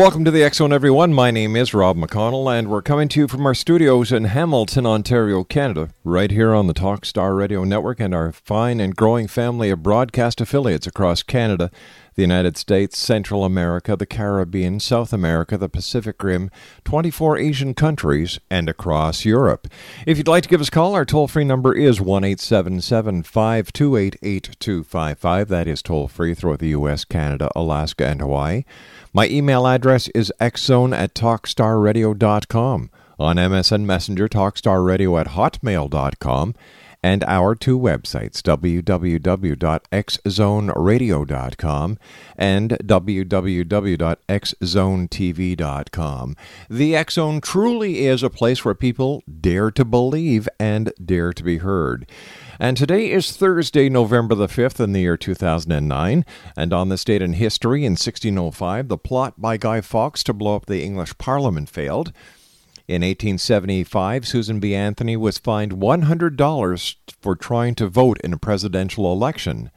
Welcome to the Zone, everyone. My name is Rob McConnell, and we're coming to you from our studios in Hamilton, Ontario, Canada, right here on the Talkstar Radio Network and our fine and growing family of broadcast affiliates across Canada, the United States, Central America, the Caribbean, South America, the Pacific Rim, 24 Asian countries, and across Europe. If you'd like to give us a call, our toll free number is 1 877 528 8255. That is toll free throughout the U.S., Canada, Alaska, and Hawaii. My email address is xzone at talkstarradio.com. On MSN Messenger, talkstarradio at hotmail.com. And our two websites, www.xzoneradio.com and www.xzonetv.com. The X Zone truly is a place where people dare to believe and dare to be heard. And today is Thursday, November the 5th in the year 2009. And on this date in history, in 1605, the plot by Guy Fawkes to blow up the English Parliament failed. In 1875, Susan B. Anthony was fined $100 for trying to vote in a presidential election.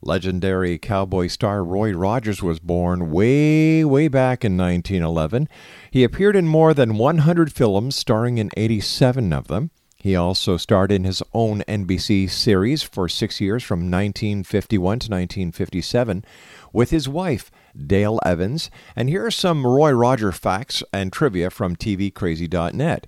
Legendary cowboy star Roy Rogers was born way, way back in 1911. He appeared in more than 100 films, starring in 87 of them. He also starred in his own NBC series for six years from 1951 to 1957 with his wife, Dale Evans. And here are some Roy Roger facts and trivia from TVCrazy.net.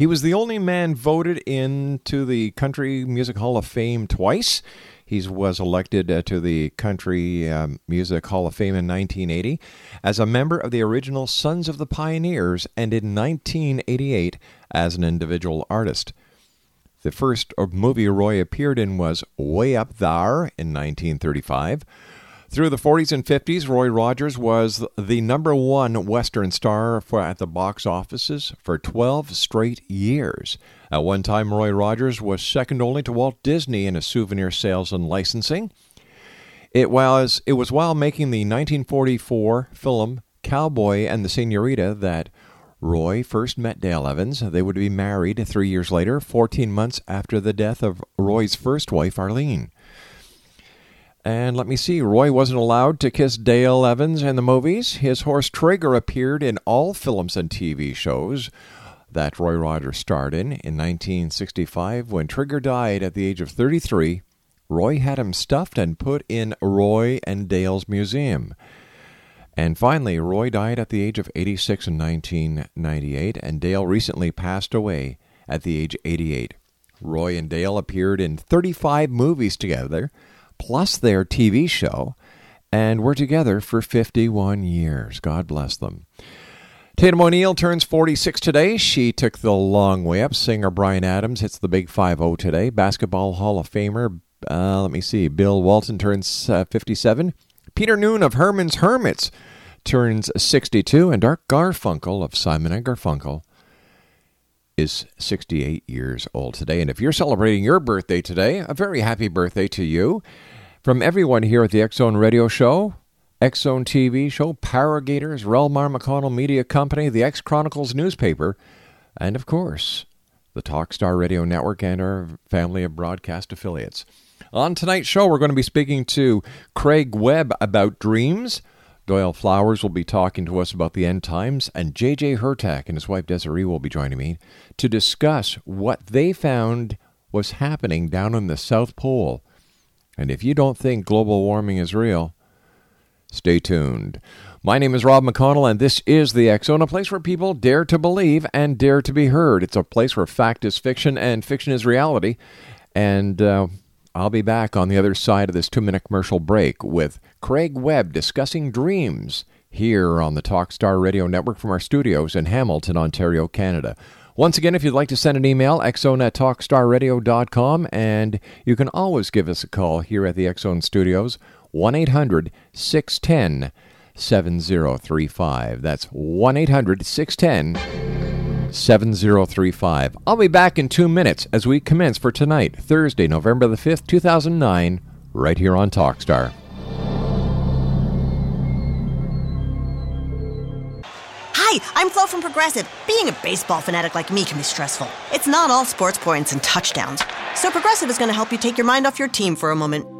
He was the only man voted into the Country Music Hall of Fame twice. He was elected uh, to the Country um, Music Hall of Fame in 1980 as a member of the original Sons of the Pioneers and in 1988 as an individual artist. The first movie Roy appeared in was Way Up Thar in 1935. Through the 40s and 50s, Roy Rogers was the number one Western star for, at the box offices for 12 straight years. At one time, Roy Rogers was second only to Walt Disney in his souvenir sales and licensing. It was, it was while making the 1944 film Cowboy and the Senorita that Roy first met Dale Evans. They would be married three years later, 14 months after the death of Roy's first wife, Arlene. And let me see, Roy wasn't allowed to kiss Dale Evans in the movies. His horse Trigger appeared in all films and TV shows that Roy Rogers starred in. In 1965, when Trigger died at the age of 33, Roy had him stuffed and put in Roy and Dale's museum. And finally, Roy died at the age of 86 in 1998, and Dale recently passed away at the age 88. Roy and Dale appeared in 35 movies together, plus their TV show, and were together for 51 years. God bless them. Tatum O'Neal turns 46 today. She took the long way up. Singer Bryan Adams hits the big 5 0 today. Basketball Hall of Famer, uh, let me see, Bill Walton turns uh, 57. Peter Noone of Herman's Hermits turns 62. And Art Garfunkel of Simon and Garfunkel is 68 years old today. And if you're celebrating your birthday today, a very happy birthday to you. From everyone here at the Zone Radio Show, Zone TV Show, Power Gators, Relmar McConnell Media Company, the X Chronicles newspaper, and of course, the Talkstar Radio Network and our family of broadcast affiliates. On tonight's show, we're going to be speaking to Craig Webb about dreams. Doyle Flowers will be talking to us about the end times, and J.J. Hurtak and his wife Desiree will be joining me to discuss what they found was happening down in the South Pole and if you don't think global warming is real, stay tuned. My name is Rob McConnell, and this is the Zone, a place where people dare to believe and dare to be heard. It's a place where fact is fiction and fiction is reality. And uh, I'll be back on the other side of this two minute commercial break with Craig Webb discussing dreams here on the Talkstar Radio Network from our studios in Hamilton, Ontario, Canada. Once again, if you'd like to send an email, xzone at talkstarradio.com, and you can always give us a call here at the X Zone Studios, 1 800 610 7035. That's 1 800 610 7035. I'll be back in two minutes as we commence for tonight, Thursday, November the 5th, 2009, right here on Talkstar. Hi, I'm Flo from Progressive. Being a baseball fanatic like me can be stressful. It's not all sports points and touchdowns. So Progressive is going to help you take your mind off your team for a moment.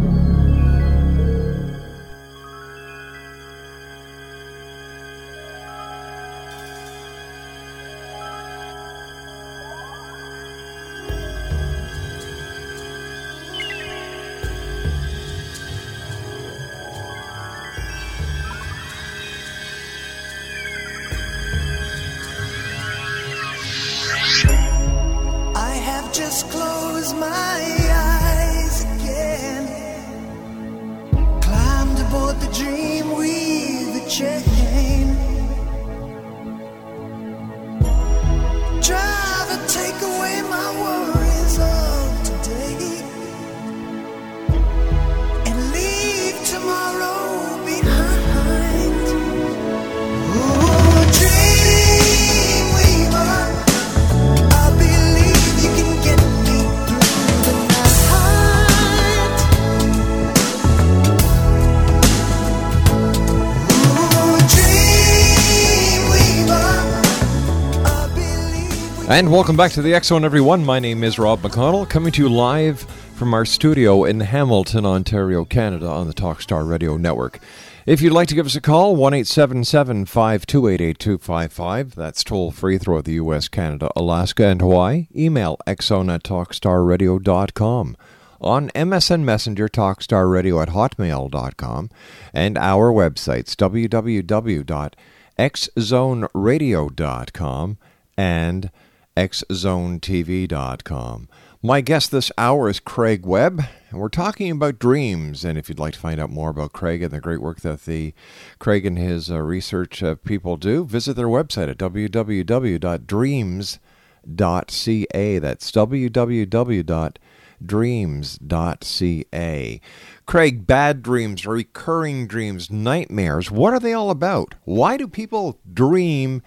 And welcome back to the Zone, everyone. My name is Rob McConnell, coming to you live from our studio in Hamilton, Ontario, Canada, on the Talkstar Radio Network. If you'd like to give us a call, 1 877 528 8255. That's toll free throughout the U.S., Canada, Alaska, and Hawaii. Email xzone at talkstarradio.com. On MSN Messenger, talkstarradio at hotmail.com. And our websites, www.xzoneradio.com and xzonetv.com. My guest this hour is Craig Webb, and we're talking about dreams. And if you'd like to find out more about Craig and the great work that the Craig and his uh, research uh, people do, visit their website at www.dreams.ca. That's www.dreams.ca. Craig, bad dreams, recurring dreams, nightmares, what are they all about? Why do people dream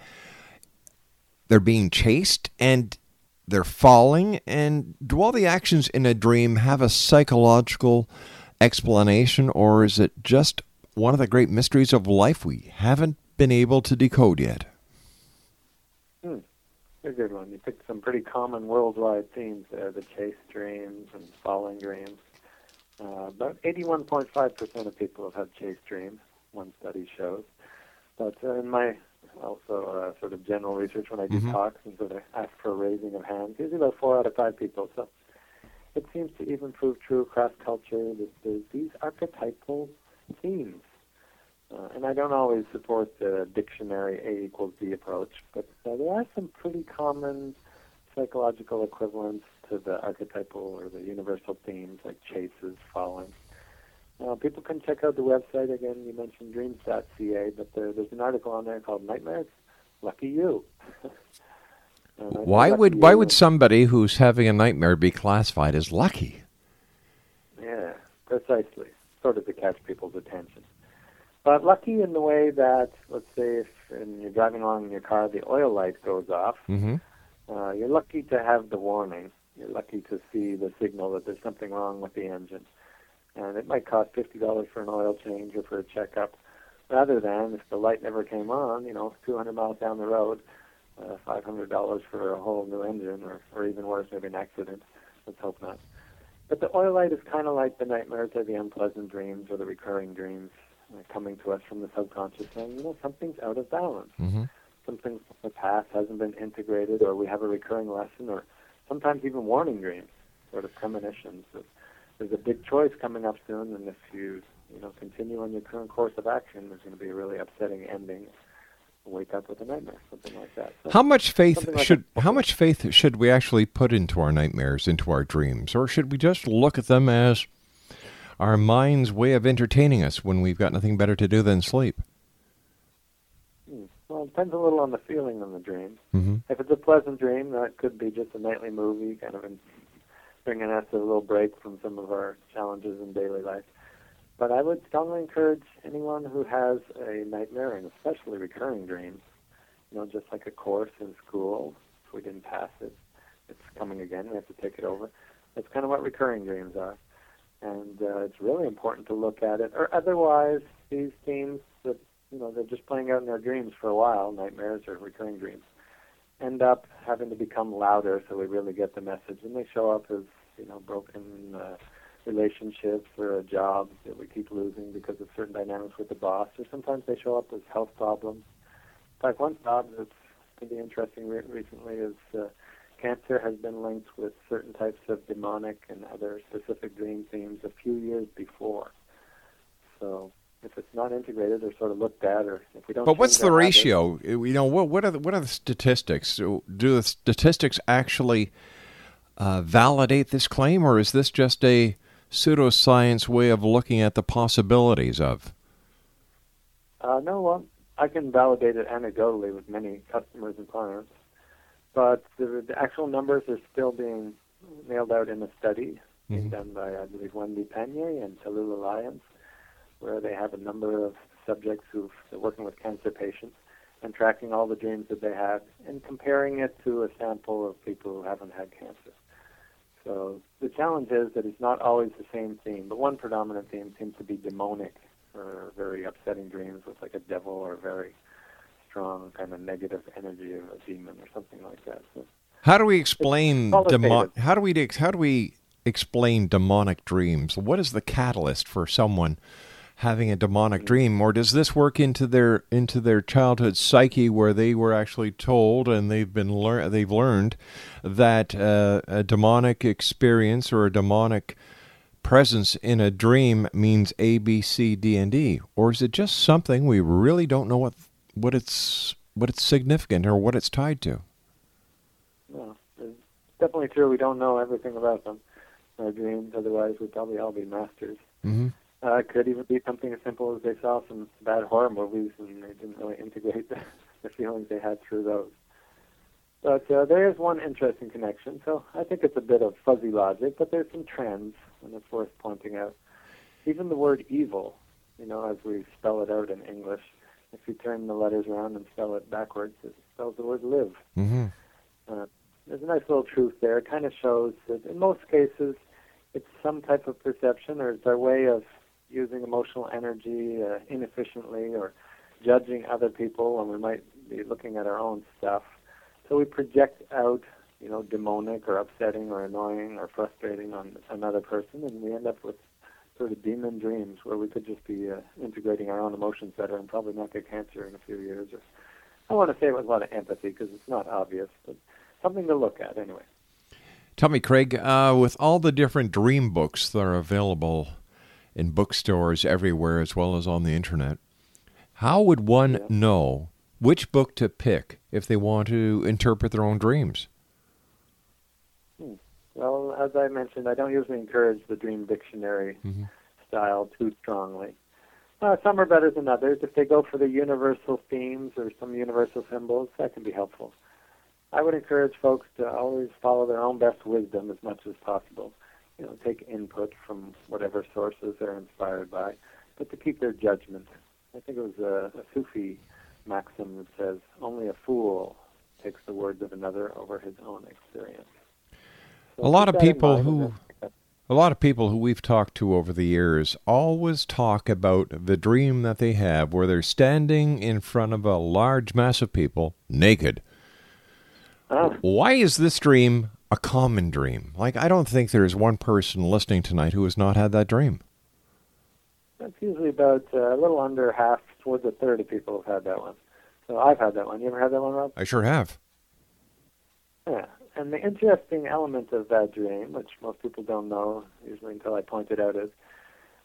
they're being chased and they're falling? And do all the actions in a dream have a psychological explanation, or is it just one of the great mysteries of life we haven't been able to decode yet? Hmm. A good one. You picked some pretty common worldwide themes there the chase dreams and falling dreams. Uh, about 81.5% of people have had chase dreams, one study shows. But uh, in my also uh, sort of general research when I do Mhm. talks and sort of ask for a raising of hands. Usually about four out of five people. So it seems to even prove true across culture that there's these archetypal themes. Uh, and I don't always support the dictionary A equals B approach, but uh, there are some pretty common psychological equivalents to the archetypal or the universal themes like chases, falling. Uh, people can check out the website again. You mentioned dreams.ca, but there, there's an article on there called "Nightmares." Lucky you. Say Why would why you would somebody who's having a nightmare be classified as lucky? Yeah, precisely. Sort of to catch people's attention. But lucky in the way that, let's say, if and you're driving along in your car, the oil light goes off. Mm-hmm. Uh, you're lucky to have the warning. You're lucky to see the signal that there's something wrong with the engine. And it might cost fifty dollars for an oil change or for a checkup, rather than if the light never came on, you know, two hundred miles down the road, uh, five hundred dollars for a whole new engine, or, or even worse, maybe an accident. Let's hope not. But the oil light is kind of like the nightmares or the unpleasant dreams or the recurring dreams uh, coming to us from the subconscious, saying, you know, something's out of balance Mm-hmm. something from the past hasn't been integrated, or we have a recurring lesson, or sometimes even warning dreams, sort of premonitions. Of, there's a big choice coming up soon, and if you you know continue on your current course of action, there's going to be a really upsetting ending. Wake up with a nightmare, something like that. So How much faith like should how much faith should we actually put into our nightmares, into our dreams, or should we just look at them as our mind's way of entertaining us when we've got nothing better to do than sleep? Hmm. Well, it depends a little on the feeling in the dream. Mm-hmm. If it's a pleasant dream, that could be just a nightly movie, kind of in, bringing us a little break from some of our challenges in daily life. But I would strongly encourage anyone who has a nightmare, and especially recurring dreams, you know, just like a course in school, if we didn't pass it, it's coming again, we have to take it over. That's kind of what recurring dreams are. And uh, it's really important to look at it. Or otherwise, these themes that, you know, they're just playing out in our dreams for a while, nightmares or recurring dreams, end up having to become louder so we really get the message. And they show up as, you know, broken uh, relationships or a job that we keep losing because of certain dynamics with the boss. Or sometimes they show up as health problems. In fact, one job that's pretty interesting re- recently is uh, cancer has been linked with certain types of demonic and other specific dream themes a few years before. So if it's not integrated or sort of looked at, or if we don't. But what's the our habits- ratio? You know, what what are the, what are the statistics? Do the statistics actually uh, validate this claim, or is this just a pseudoscience way of looking at the possibilities of? Uh, no, well, I can validate it anecdotally with many customers and clients, but the, the actual numbers are still being nailed out in a study being done by, I believe, Wendy Pannier and Tallulah Lyons, where they have a number of subjects who've they're working with cancer patients and tracking all the dreams that they had and comparing it to a sample of people who haven't had cancer. So the challenge is that it's not always the same theme, but one predominant theme seems to be demonic or very upsetting dreams with like a devil or very strong kind of negative energy of a demon or something like that. So How do we explain demon? How do we how do we explain demonic dreams? What is the catalyst for someone having a demonic dream, or does this work into their into their childhood psyche where they were actually told and they've been lear- they've learned that uh, a demonic experience or a demonic presence in a dream means A, B, C, D, and D, or is it just something we really don't know what what it's what it's significant or what it's tied to? Well, it's definitely true. We don't know everything about them. Our dreams, otherwise, we'd probably all be masters. Mm-hmm. Uh, it could even be something as simple as they saw some bad horror movies and they didn't really integrate the, the feelings they had through those. But uh, there is one interesting connection. So I think it's a bit of fuzzy logic, but there's some trends, and it's worth pointing out. Even the word evil, you know, as we spell it out in English, if you turn the letters around and spell it backwards, it spells the word live. Mm-hmm. Uh, there's a nice little truth there. It kind of shows that in most cases, it's some type of perception or it's our way of using emotional energy uh, inefficiently or judging other people when we might be looking at our own stuff. So we project out, you know, demonic or upsetting or annoying or frustrating on another person, and we end up with sort of demon dreams where we could just be uh, integrating our own emotions better and probably not get cancer in a few years. Or I want to say it with a lot of empathy because it's not obvious, but something to look at anyway. Tell me, Craig, uh, with all the different dream books that are available in bookstores everywhere as well as on the internet, how would one know which book to pick if they want to interpret their own dreams? Hmm. Well, as I mentioned, I don't usually encourage the dream dictionary Mhm. style too strongly. Uh, some are better than others. If they go for the universal themes or some universal symbols, that can be helpful. I would encourage folks to always follow their own best wisdom as much as possible. You know, take input from whatever sources they're inspired by, but to keep their judgment. I think it was a, a Sufi maxim that says, "Only a fool takes the words of another over his own experience." So a lot of people who a lot of people who we've talked to over the years always talk about the dream that they have where they're standing in front of a large mass of people naked. Ah. Why is this dream a common dream? Like I don't think there's one person listening tonight who has not had that dream. That's usually about uh, a little under half, towards a third of people have had that one. So I've had that one. You ever had that one, Rob? I sure have. Yeah. And the interesting element of that dream, which most people don't know usually until I point it out, is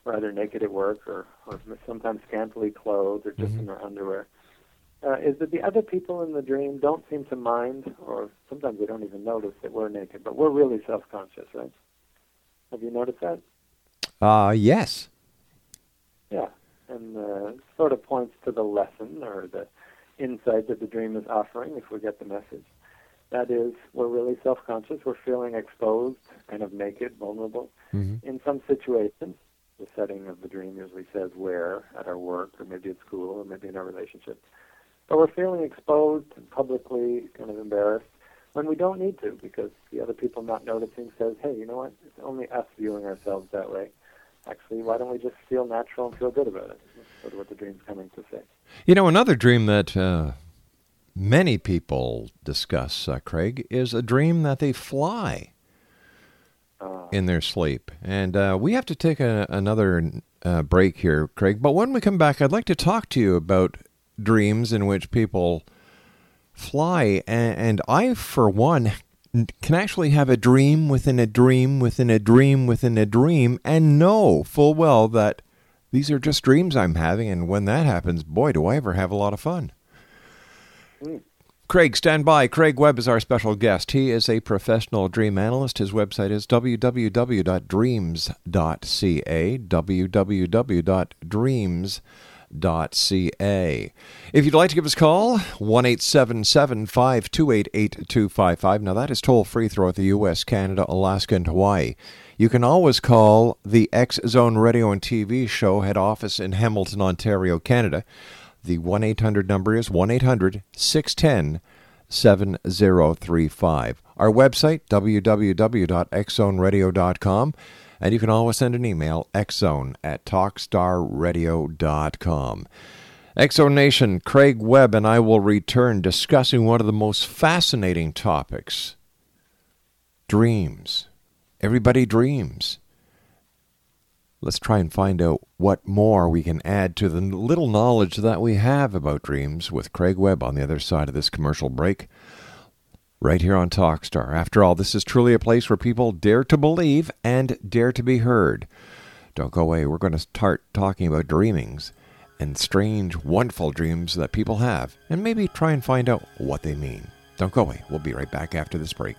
rather naked at work or, or sometimes scantily clothed or just in their underwear, uh, is that the other people in the dream don't seem to mind, or sometimes they don't even notice that we're naked, but we're really self-conscious, right? Have you noticed that? Uh yes. Yeah, and uh, sort of points to the lesson or the insight that the dream is offering if we get the message. That is, we're really self conscious, we're feeling exposed, kind of naked, vulnerable. Mhm. In some situations, the setting of the dream usually says where, at our work, or maybe at school, or maybe in our relationship. But we're feeling exposed and publicly kind of embarrassed when we don't need to because the other people not noticing says, hey, you know what? It's only us viewing ourselves that way. Actually, why don't we just feel natural and feel good about it? That's sort of what the dream's coming to say. You know, another dream that uh, many people discuss, uh, Craig, is a dream that they fly Uh, in their sleep. And uh, we have to take a, another uh, break here, Craig. But when we come back, I'd like to talk to you about dreams in which people fly. And, and I, for one, can actually have a dream within a dream within a dream within a dream and know full well that these are just dreams I'm having. And when that happens, boy, do I ever have a lot of fun. Craig, stand by. Craig Webb is our special guest. He is a professional dream analyst. His website is www.dreams.ca. www.dreams.ca. If you'd like to give us a call, 1 528 8255. Now, that is toll free throughout the U.S., Canada, Alaska, and Hawaii. You can always call the X Zone Radio and TV show head office in Hamilton, Ontario, Canada. The 1 800 number is 1 800 610 7035. Our website, www.xzoneradio.com. And you can always send an email, xzone at talkstarradio.com. Exo Nation, Craig Webb and I will return discussing one of the most fascinating topics Dreams. Everybody dreams. Let's try and find out what more we can add to the little knowledge that we have about dreams with Craig Webb on the other side of this commercial break. Right here on Talkstar. After all, this is truly a place where people dare to believe and dare to be heard. Don't go away. We're going to start talking about dreamings and strange, wonderful dreams that people have, and maybe try and find out what they mean. Don't go away. We'll be right back after this break.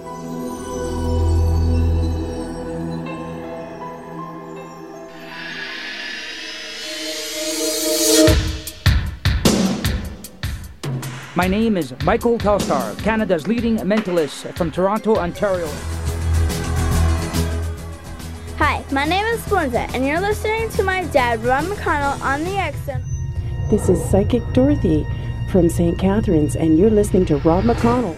My name is Michael Telstar, Canada's leading mentalist from Toronto, Ontario. Hi, my name is Splenda, and you're listening to my dad, Ron McConnell, on the X Zone. This is Psychic Dorothy from St. Catharines, and you're listening to Rob McConnell.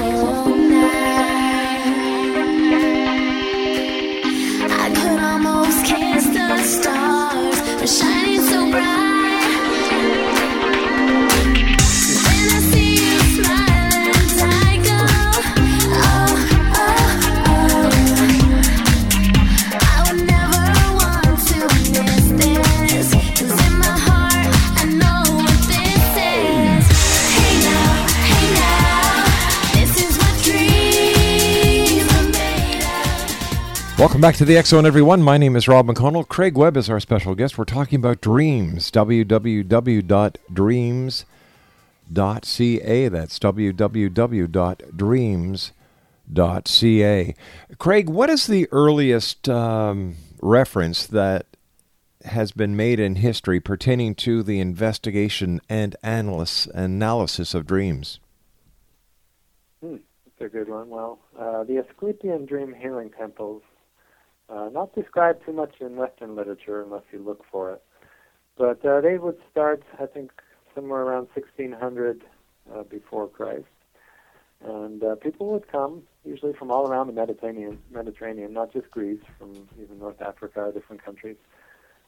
A Welcome back to the Zone, everyone. My name is Rob McConnell. Craig Webb is our special guest. We're talking about dreams. www.dreams.ca. That's www.dreams.ca. Craig, what is the earliest um, reference that has been made in history pertaining to the investigation and analysis, analysis of dreams? Hmm, that's a good one. Well, uh, the Asclepian dream healing temples, uh, not described too much in Western literature unless you look for it, but uh, they would start, I think, somewhere around 1600 uh, before Christ. And uh, people would come, usually from all around the Mediterranean, Mediterranean, not just Greece, from even North Africa, different countries,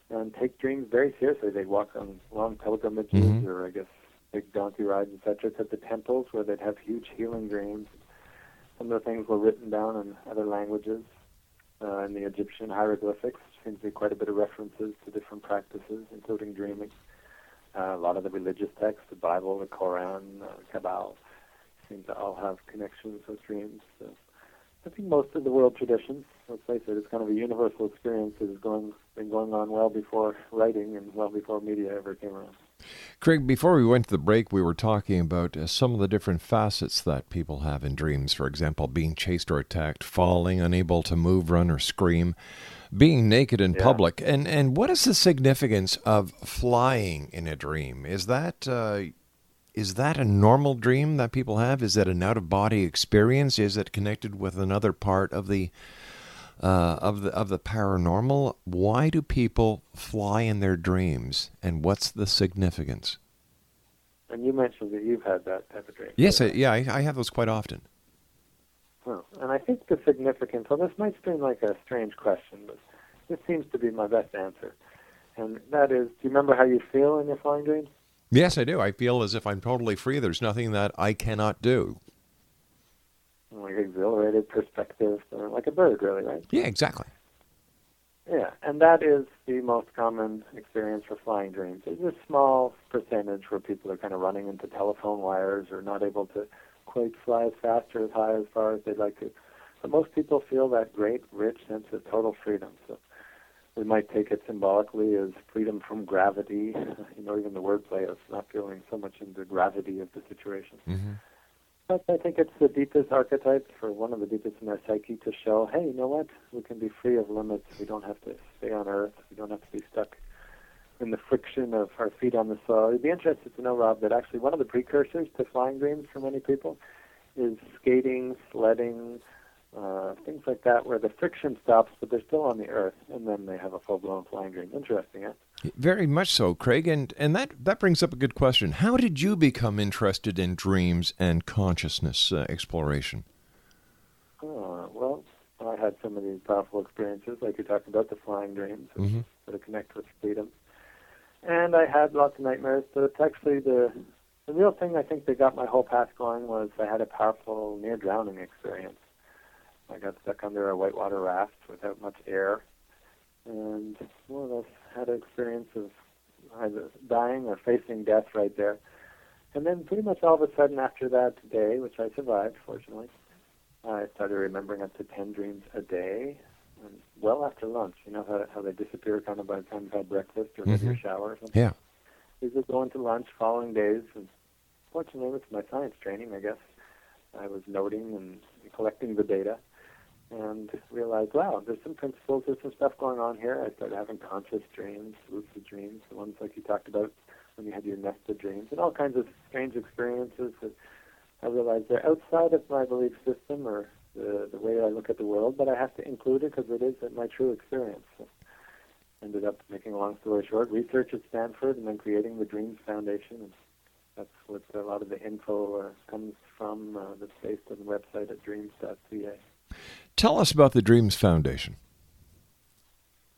and take dreams very seriously. They'd walk on long pilgrimages, Mhm. or I guess big donkey rides, etc., to the temples where they'd have huge healing dreams. Some of the things were written down in other languages. Uh, in the Egyptian hieroglyphics, seems to be quite a bit of references to different practices, including dreaming. Uh, a lot of the religious texts, the Bible, the Quran, uh, Kabbalah, seem to all have connections with dreams. So I think most of the world traditions, let's face it, it's kind of a universal experience that has going, been going on well before writing and well before media ever came around. Craig, before we went to the break, we were talking about uh, some of the different facets that people have in dreams. For example, being chased or attacked, falling, unable to move, run, or scream, being naked in Yeah. public. And, and what is the significance of flying in a dream? Is that. Uh, is that a normal dream that people have? Is that an out of body experience? Is it connected with another part of the uh, of the of the paranormal? Why do people fly in their dreams, and what's the significance? And you mentioned that you've had that type of dream. Yes, I, yeah, I, I have those quite often. Well, and I think the significance, well, this might seem like a strange question, but this seems to be my best answer. And that is, do you remember how you feel in your flying dreams? Yes, I do. I feel as if I'm totally free. There's nothing that I cannot do. Like exhilarated perspective, uh, like a bird, really, right? Yeah, exactly. Yeah, and that is the most common experience for flying dreams. There's a small percentage where people are kind of running into telephone wires or not able to quite fly as fast or as high as far as they'd like to. But most people feel that great, rich sense of total freedom. So we might take it symbolically as freedom from gravity. You know, even the wordplay of not feeling so much in the gravity of the situation. Mm-hmm. I think it's the deepest archetype for one of the deepest in our psyche to show, hey, you know what? We can be free of limits. We don't have to stay on Earth. We don't have to be stuck in the friction of our feet on the soil. You'd be interested to know, Rob, that actually one of the precursors to flying dreams for many people is skating, sledding, uh, things like that, where the friction stops, but they're still on the Earth, and then they have a full-blown flying dream. Interesting, eh? Very much so, Craig. And and that that brings up a good question. How did you become interested in dreams and consciousness uh, exploration? Uh, well, I had some of these powerful experiences, like you talked about the flying dreams, which Mhm. sort of connect with freedom. And I had lots of nightmares, but it's actually the the real thing I think that got my whole path going was I had a powerful near drowning experience. I got stuck under a whitewater raft without much air, and more or less had an experience of either dying or facing death right there. And then pretty much all of a sudden after that day, which I survived, fortunately, I started remembering up to 10 dreams a day, and well after lunch. You know how, how they disappear kind of by the time you've had breakfast or maybe a Mhm. shower or something? Yeah. These would go into lunch following days, and fortunately with my science training, I guess, I was noting and collecting the data and realized, wow, there's some principles, there's some stuff going on here. I started having conscious dreams, lucid dreams, the ones like you talked about when you had your nested dreams, and all kinds of strange experiences that I realized they're outside of my belief system or the, the way I look at the world, but I have to include it because it is my true experience. So ended up making a long story short, research at Stanford and then creating the Dreams Foundation. And that's what a lot of the info uh, comes from uh, that's based on the website at dreams.ca. Tell us about the Dreams Foundation.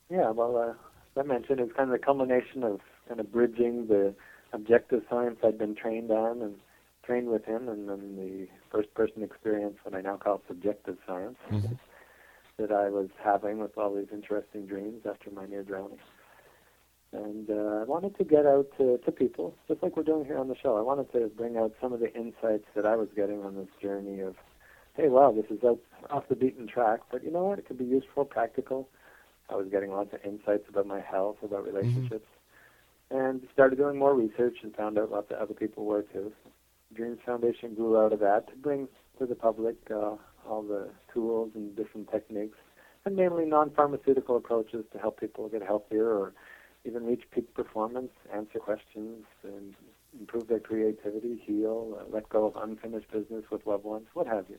Yeah, well, uh, as I mentioned, it's kind of the culmination of kind of bridging the objective science I'd been trained on and trained with him, and then the first-person experience, what I now call subjective science, that I was having with all these interesting dreams after my near drowning. And uh, I wanted to get out to, to people, just like we're doing here on the show. I wanted to bring out some of the insights that I was getting on this journey of, hey, wow, this is off the beaten track, but you know what? It could be useful, practical. I was getting lots of insights about my health, about relationships, and started doing more research and found out lots of other people were too. Dreams Foundation grew out of that to bring to the public uh, all the tools and different techniques, and mainly non-pharmaceutical approaches to help people get healthier or even reach peak performance, answer questions, and improve their creativity, heal, uh, let go of unfinished business with loved ones, what have you.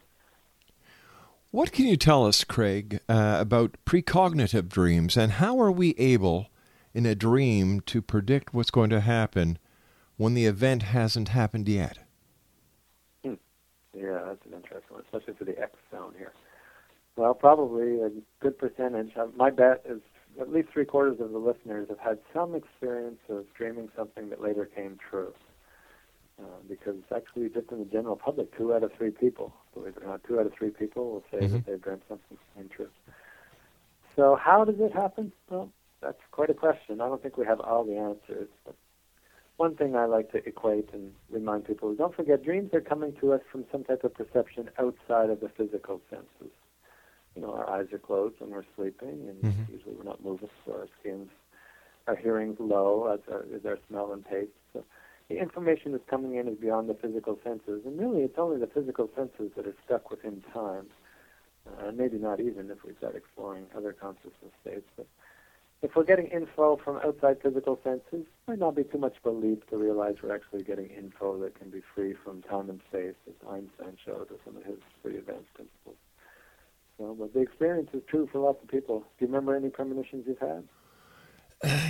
What can you tell us, Craig, uh, about precognitive dreams and how are we able in a dream to predict what's going to happen when the event hasn't happened yet? Hmm. Yeah, that's an interesting one, especially for the X zone here. Well, probably a good percentage. Uh, my bet is at least three quarters of the listeners have had some experience of dreaming something that later came true. Uh, because actually, just in the general public, two out of three people, believe it or not, two out of three people will say that they've dreamt something came true. So, how does it happen? Well, that's quite a question. I don't think we have all the answers. But one thing I like to equate and remind people is don't forget dreams are coming to us from some type of perception outside of the physical senses. you know, our eyes are closed when we're sleeping, and Mhm. usually we're not moving, so our skin's, our hearing's low, as our, as our smell and taste. So the information that's coming in is beyond the physical senses, and really it's only the physical senses that are stuck within time, uh, maybe not even if we start exploring other consciousness states. But if we're getting info from outside physical senses, it might not be too much of a leap to realize we're actually getting info that can be free from time and space, as Einstein showed with some of his pretty advanced principles. So, but the experience is true for lots of people. Do you remember any premonitions you've had?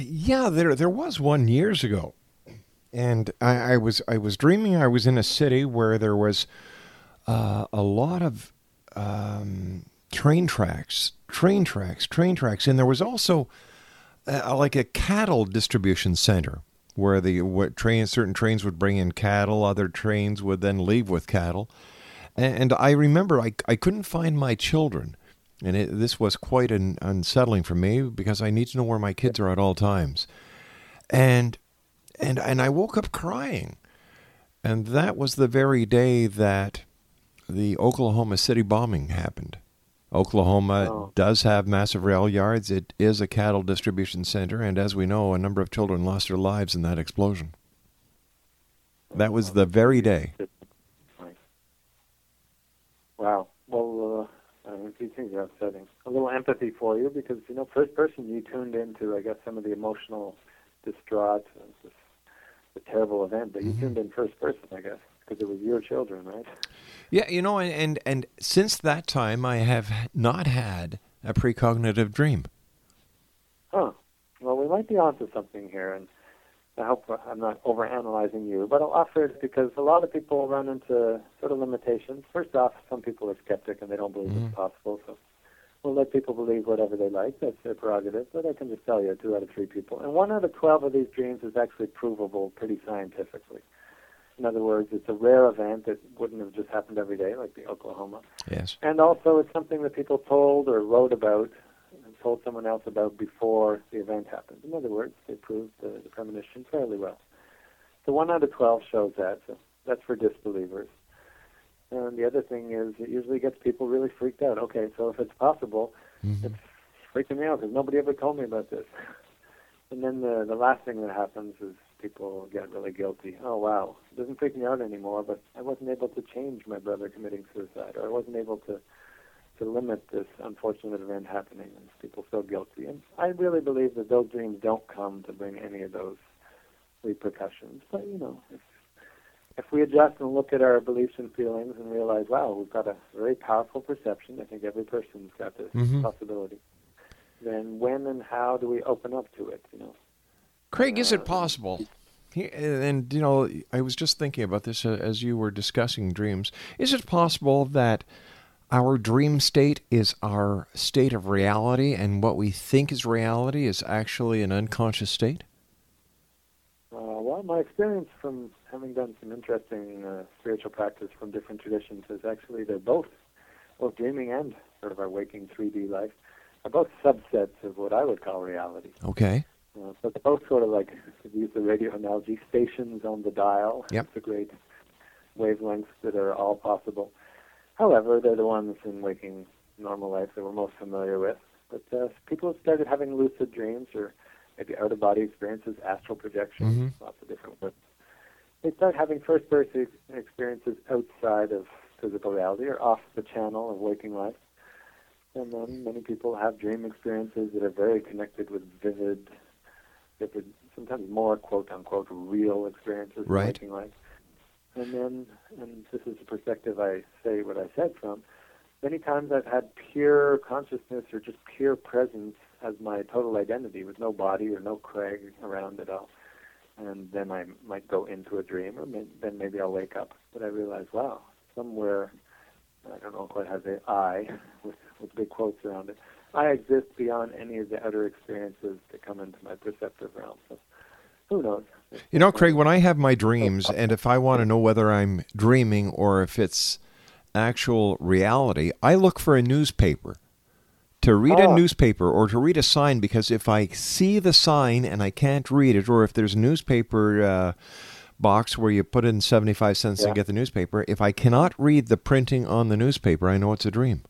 Yeah, there there was one years ago, and I, I was I was dreaming I was in a city where there was uh, a lot of um, train tracks, train tracks, train tracks, and there was also uh, like a cattle distribution center where the what certain trains would bring in cattle, other trains would then leave with cattle, and, and I remember I I couldn't find my children. And it, this was quite an unsettling for me because I need to know where my kids are at all times. And and and I woke up crying. And that was the very day that the Oklahoma City bombing happened. Oklahoma Oh. does have massive rail yards. It is a cattle distribution center, and as we know, a number of children lost their lives in that explosion. That was the very day. Wow. Well, uh, I mean, these things are upsetting. A little empathy for you because, you know, first person you tuned into, I guess, some of the emotional distraught, the terrible event, but you mm-hmm. tuned in first person, I guess, because it was your children, right? Yeah, you know, and, and and since that time, I have not had a precognitive dream. Huh. Well, we might be onto something here, and I hope I'm not overanalyzing you, but I'll offer it because a lot of people run into sort of limitations. First off, some people are skeptic and they don't believe it's mm-hmm. possible, so we'll let people believe whatever they like. That's their prerogative, but I can just tell you two out of three people. And one out of 12 of these dreams is actually provable pretty scientifically. In other words, it's a rare event that wouldn't have just happened every day, like the Oklahoma. Yes. And also, it's something that people told or wrote about and told someone else about before the event happened. In other words, they proved the, the premonition fairly well. So one out of 12 shows that. So that's for disbelievers. And the other thing is, it usually gets people really freaked out. Okay, so if it's possible, mm-hmm. it's freaking me out because nobody ever told me about this. And then the the last thing that happens is people get really guilty. Oh wow, it doesn't freak me out anymore, but I wasn't able to change my brother committing suicide, or I wasn't able to to limit this unfortunate event happening, and people feel guilty. And I really believe that those dreams don't come to bring any of those repercussions. But you know, if if we adjust and look at our beliefs and feelings and realize, wow, we've got a very powerful perception. I think every person's got this Mhm. possibility. Then when and how do we open up to it? You know. Craig, is it possible? He- And, you know, I was just thinking about this uh, as you were discussing dreams. Is it possible that our dream state is our state of reality and what we think is reality is actually an unconscious state? Uh, well, my experience from having done some interesting uh, spiritual practice from different traditions is actually they're both, both dreaming and sort of our waking 3D life, are both subsets of what I would call reality. Okay. Uh, so they're both sort of like, to use the radio analogy, stations on the dial. Yep. The great wavelengths that are all possible. However, they're the ones in waking normal life that we're most familiar with. But uh, people have started having lucid dreams or maybe out of body experiences, astral projections, Mhm. lots of different words. They start having first person experiences outside of physical reality or off the channel of waking life. And then many people have dream experiences that are very connected with vivid, vivid sometimes more quote unquote real experiences Right. of waking life. And then, and this is the perspective I say what I said from, many times I've had pure consciousness or just pure presence as my total identity with no body or no Craig around at all. And then I might go into a dream, or may, then maybe I'll wake up. But I realize, wow, somewhere, I don't know quite how to say I, with, with big quotes around it, I exist beyond any of the outer experiences that come into my perceptive realm. So who knows? You know, Craig, when I have my dreams, and if I want to know whether I'm dreaming or if it's actual reality, I look for a newspaper to read a Ah. newspaper or to read a sign because if I see the sign and I can't read it, or if there's a newspaper uh, box where you put in 75 cents to Yeah. get the newspaper, if I cannot read the printing on the newspaper, I know it's a dream.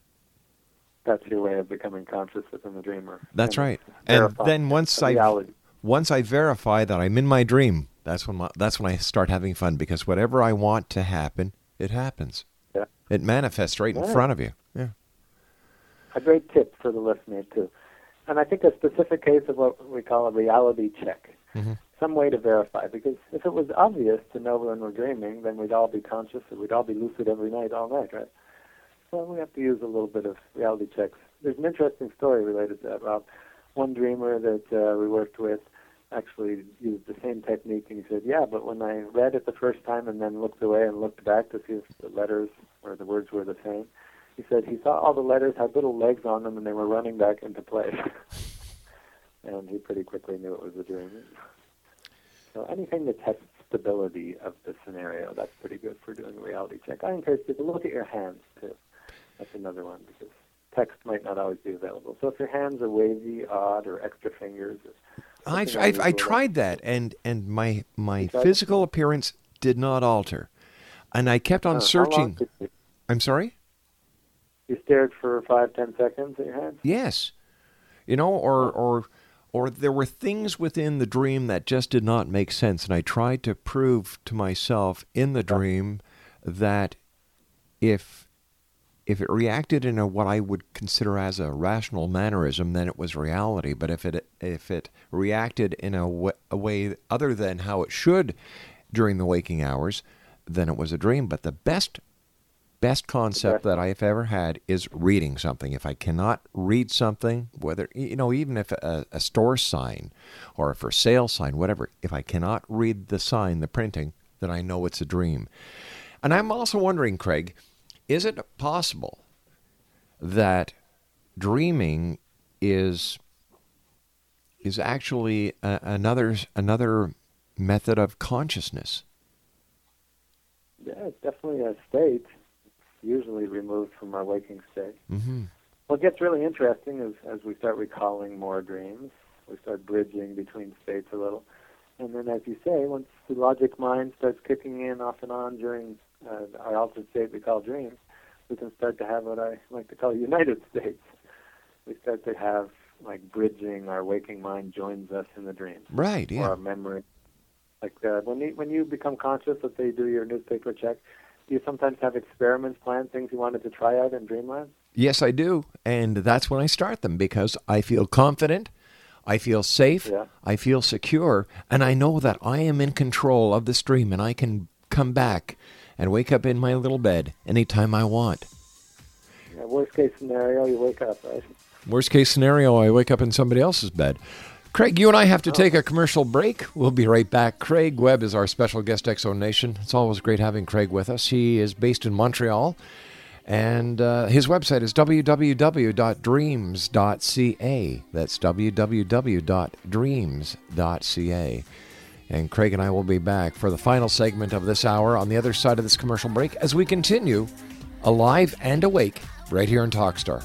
that's your way of becoming conscious within the dreamer. That's of right. And then once I reality. once I verify that I'm in my dream, that's when my, that's when I start having fun because whatever I want to happen, it happens. Yeah. It manifests right in front of you. Yeah. A great tip for the listener too. And I think a specific case of what we call a reality check, Mhm. some way to verify. Because if it was obvious to know when we're dreaming, then we'd all be conscious and we'd all be lucid every night, all night, right? So we have to use a little bit of reality checks. There's an interesting story related to that, Rob. One dreamer that uh, we worked with actually used the same technique, and he said, "Yeah, but when I read it the first time and then looked away and looked back to see if the letters or the words were the same." He said he saw all the letters had little legs on them and they were running back into place. and he pretty quickly knew it was a dream. So anything that tests stability of the scenario, that's pretty good for doing a reality check. I encourage people to look at your hands too. That's another one because text might not always be available. So if your hands are wavy, odd, or extra fingers, or I've, I've I tried that, and and my my physical appearance did not alter, and I kept on Uh, searching. I'm sorry. You stared for five, ten seconds at your hands. Yes, you know, or or or there were things within the dream that just did not make sense, and I tried to prove to myself in the dream that if if it reacted in a what I would consider as a rational mannerism, then it was reality. But if it if it reacted in a, w- a way other than how it should during the waking hours, then it was a dream. But the best best concept that I've ever had is reading something. If I cannot read something, whether you know, even if a, a store sign or a for sale sign, whatever, if I cannot read the sign, the printing, then I know it's a dream. And I'm also wondering, Craig, is it possible that dreaming is is actually a, another another method of consciousness? Yeah, it's definitely a state. Usually removed from our waking state. Mm-hmm. What gets really interesting is as we start recalling more dreams, we start bridging between states a little. And then, as you say, once the logic mind starts kicking in off and on during uh, our altered state we call dreams, we can start to have what I like to call united states. We start to have like bridging. Our waking mind joins us in the dreams. Right, yeah. Or our memory. Like uh, when you when you become conscious, let's say you do your newspaper check, do you sometimes have experiments planned, things you wanted to try out in dreamland? Yes, I do. And that's when I start them because I feel confident, I feel safe, Yeah. I feel secure, and I know that I am in control of the stream and I can come back and wake up in my little bed anytime I want. Yeah, worst case scenario, you wake up, right? Worst case scenario, I wake up in somebody else's bed. Craig, you and I have to take a commercial break. We'll be right back. Craig Webb is our special guest, X Zone Nation. It's always great having Craig with us. He is based in Montreal, and uh, his website is www.dreams.ca. That's www.dreams.ca. And Craig and I will be back for the final segment of this hour on the other side of this commercial break as we continue alive and awake right here in Talkstar.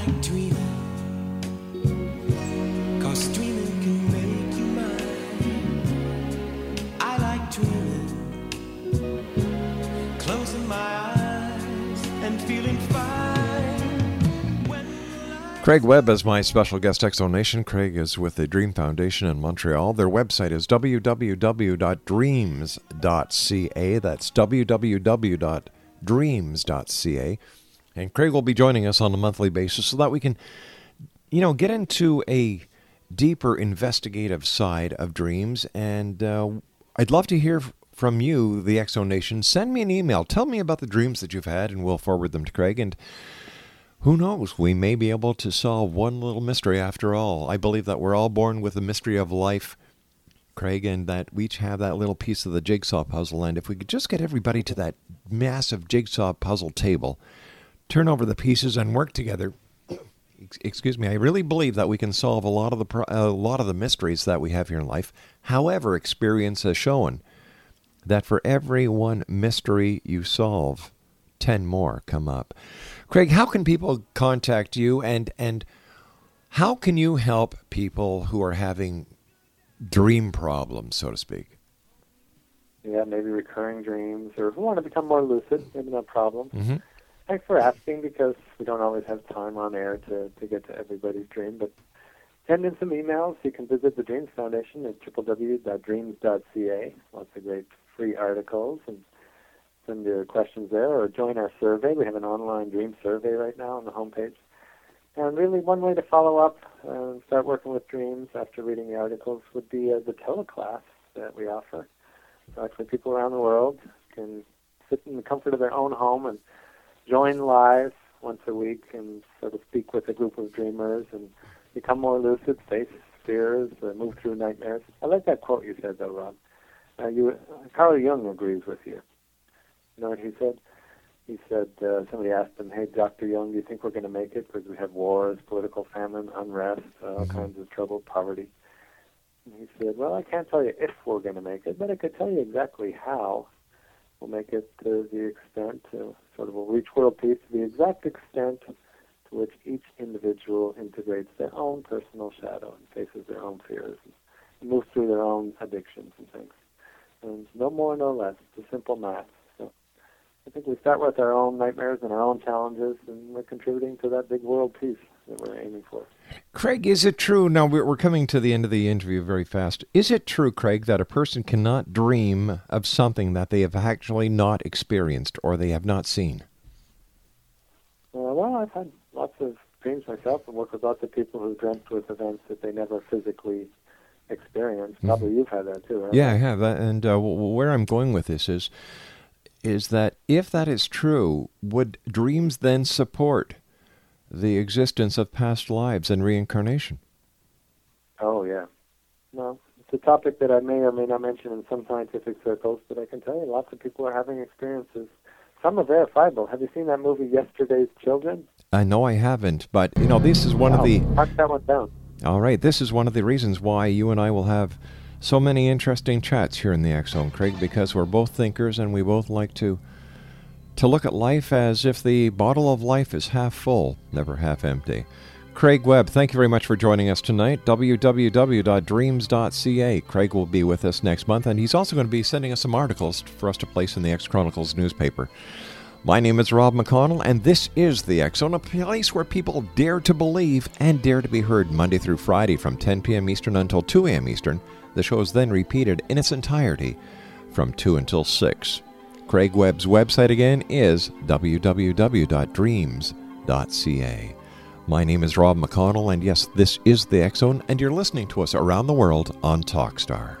Craig Webb is my special guest X Zone Nation. Craig is with the Dream Foundation in Montreal. Their website is www.dreams.ca. That's www.dreams.ca. And Craig will be joining us on a monthly basis so that we can, you know, get into a deeper investigative side of dreams. And uh, I'd love to hear from you, the X Zone Nation, Send me an email. Tell me about the dreams that you've had, and we'll forward them to Craig. And who knows? We may be able to solve one little mystery after all. I believe that we're all born with the mystery of life, Craig, and that we each have that little piece of the jigsaw puzzle. And if we could just get everybody to that massive jigsaw puzzle table, turn over the pieces, and work together. Excuse me. I really believe that we can solve a lot of the a lot of the mysteries that we have here in life. However, experience has shown that for every one mystery you solve, ten more come up. Craig, how can people contact you and and how can you help people who are having dream problems, so to speak? Yeah, maybe recurring dreams, or who want to become more lucid, maybe not problem. Mm-hmm. Thanks for asking because we don't always have time on air to, to get to everybody's dream, but send in some emails. You can visit the Dreams Foundation at www.dreams.ca. Lots of great free articles and send your questions there or join our survey. We have an online dream survey right now on the homepage. And really, one way to follow up and start working with dreams after reading the articles would be uh, the teleclass that we offer. So actually, people around the world can sit in the comfort of their own home and join live once a week and sort of speak with a group of dreamers and become more lucid, face fears, move through nightmares. I like that quote you said, though, Rob. Uh, you, Carl Jung agrees with you. You know what he said? He said, uh, somebody asked him, hey, Dr. Jung, do you think we're going to make it? Because we have wars, political famine, unrest, uh, all kinds of trouble, poverty. And he said, well, I can't tell you if we're going to make it, but I could tell you exactly how we'll make it to the extent, to sort of we'll reach world peace to the exact extent to which each individual integrates their own personal shadow and faces their own fears and moves through their own addictions and things. And no more, no less. It's a simple math. So I think we start with our own nightmares and our own challenges, and we're contributing to that big world peace that we're aiming for. Craig, is it true? Now we're coming to the end of the interview very fast. Is it true, Craig, that a person cannot dream of something that they have actually not experienced or they have not seen? Uh, well, I've had lots of dreams myself and worked with lots of people who dreamt with events that they never physically experienced. Probably you've had that too? Mm-hmm. Yeah, I have. And uh, w- w- where I'm going with this is, is that if that is true, would dreams then support the existence of past lives and reincarnation? Oh, yeah. No, it's a topic that I may or may not mention in some scientific circles, but I can tell you lots of people are having experiences. Some are verifiable. Have you seen that movie Yesterday's Children? I know I haven't, but you know, this is one of Wow, the. Mark that one down. All right, this is one of the reasons why you and I will have so many interesting chats here in the Zone, Craig, because we're both thinkers and we both like to to look at life as if the bottle of life is half full, never half empty. Craig Webb, thank you very much for joining us tonight. www.dreams.ca. Craig will be with us next month, and he's also going to be sending us some articles for us to place in the X Chronicles newspaper. My name is Rob McConnell, and this is the Zone, a place where people dare to believe and dare to be heard Monday through Friday from 10 p.m. Eastern until 2 a.m. Eastern. The show is then repeated in its entirety from 2 until 6. Craig Webb's website again is www.dreams.ca. My name is Rob McConnell, and yes, this is the Zone, and you're listening to us around the world on Talkstar.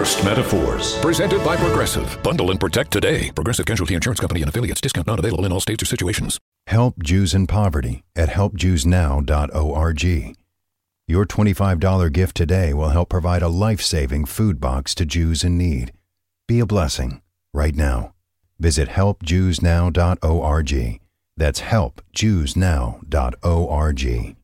Worst metaphors. Presented by Progressive. Bundle and protect today. Progressive Casualty Insurance Company and affiliates. Discount not available in all states or situations. Help Jews in poverty at helpjewsnow.org. Your $25 gift today will help provide a life saving food box to Jews in need. Be a blessing right now. Visit helpjewsnow.org. That's helpjewsnow.org.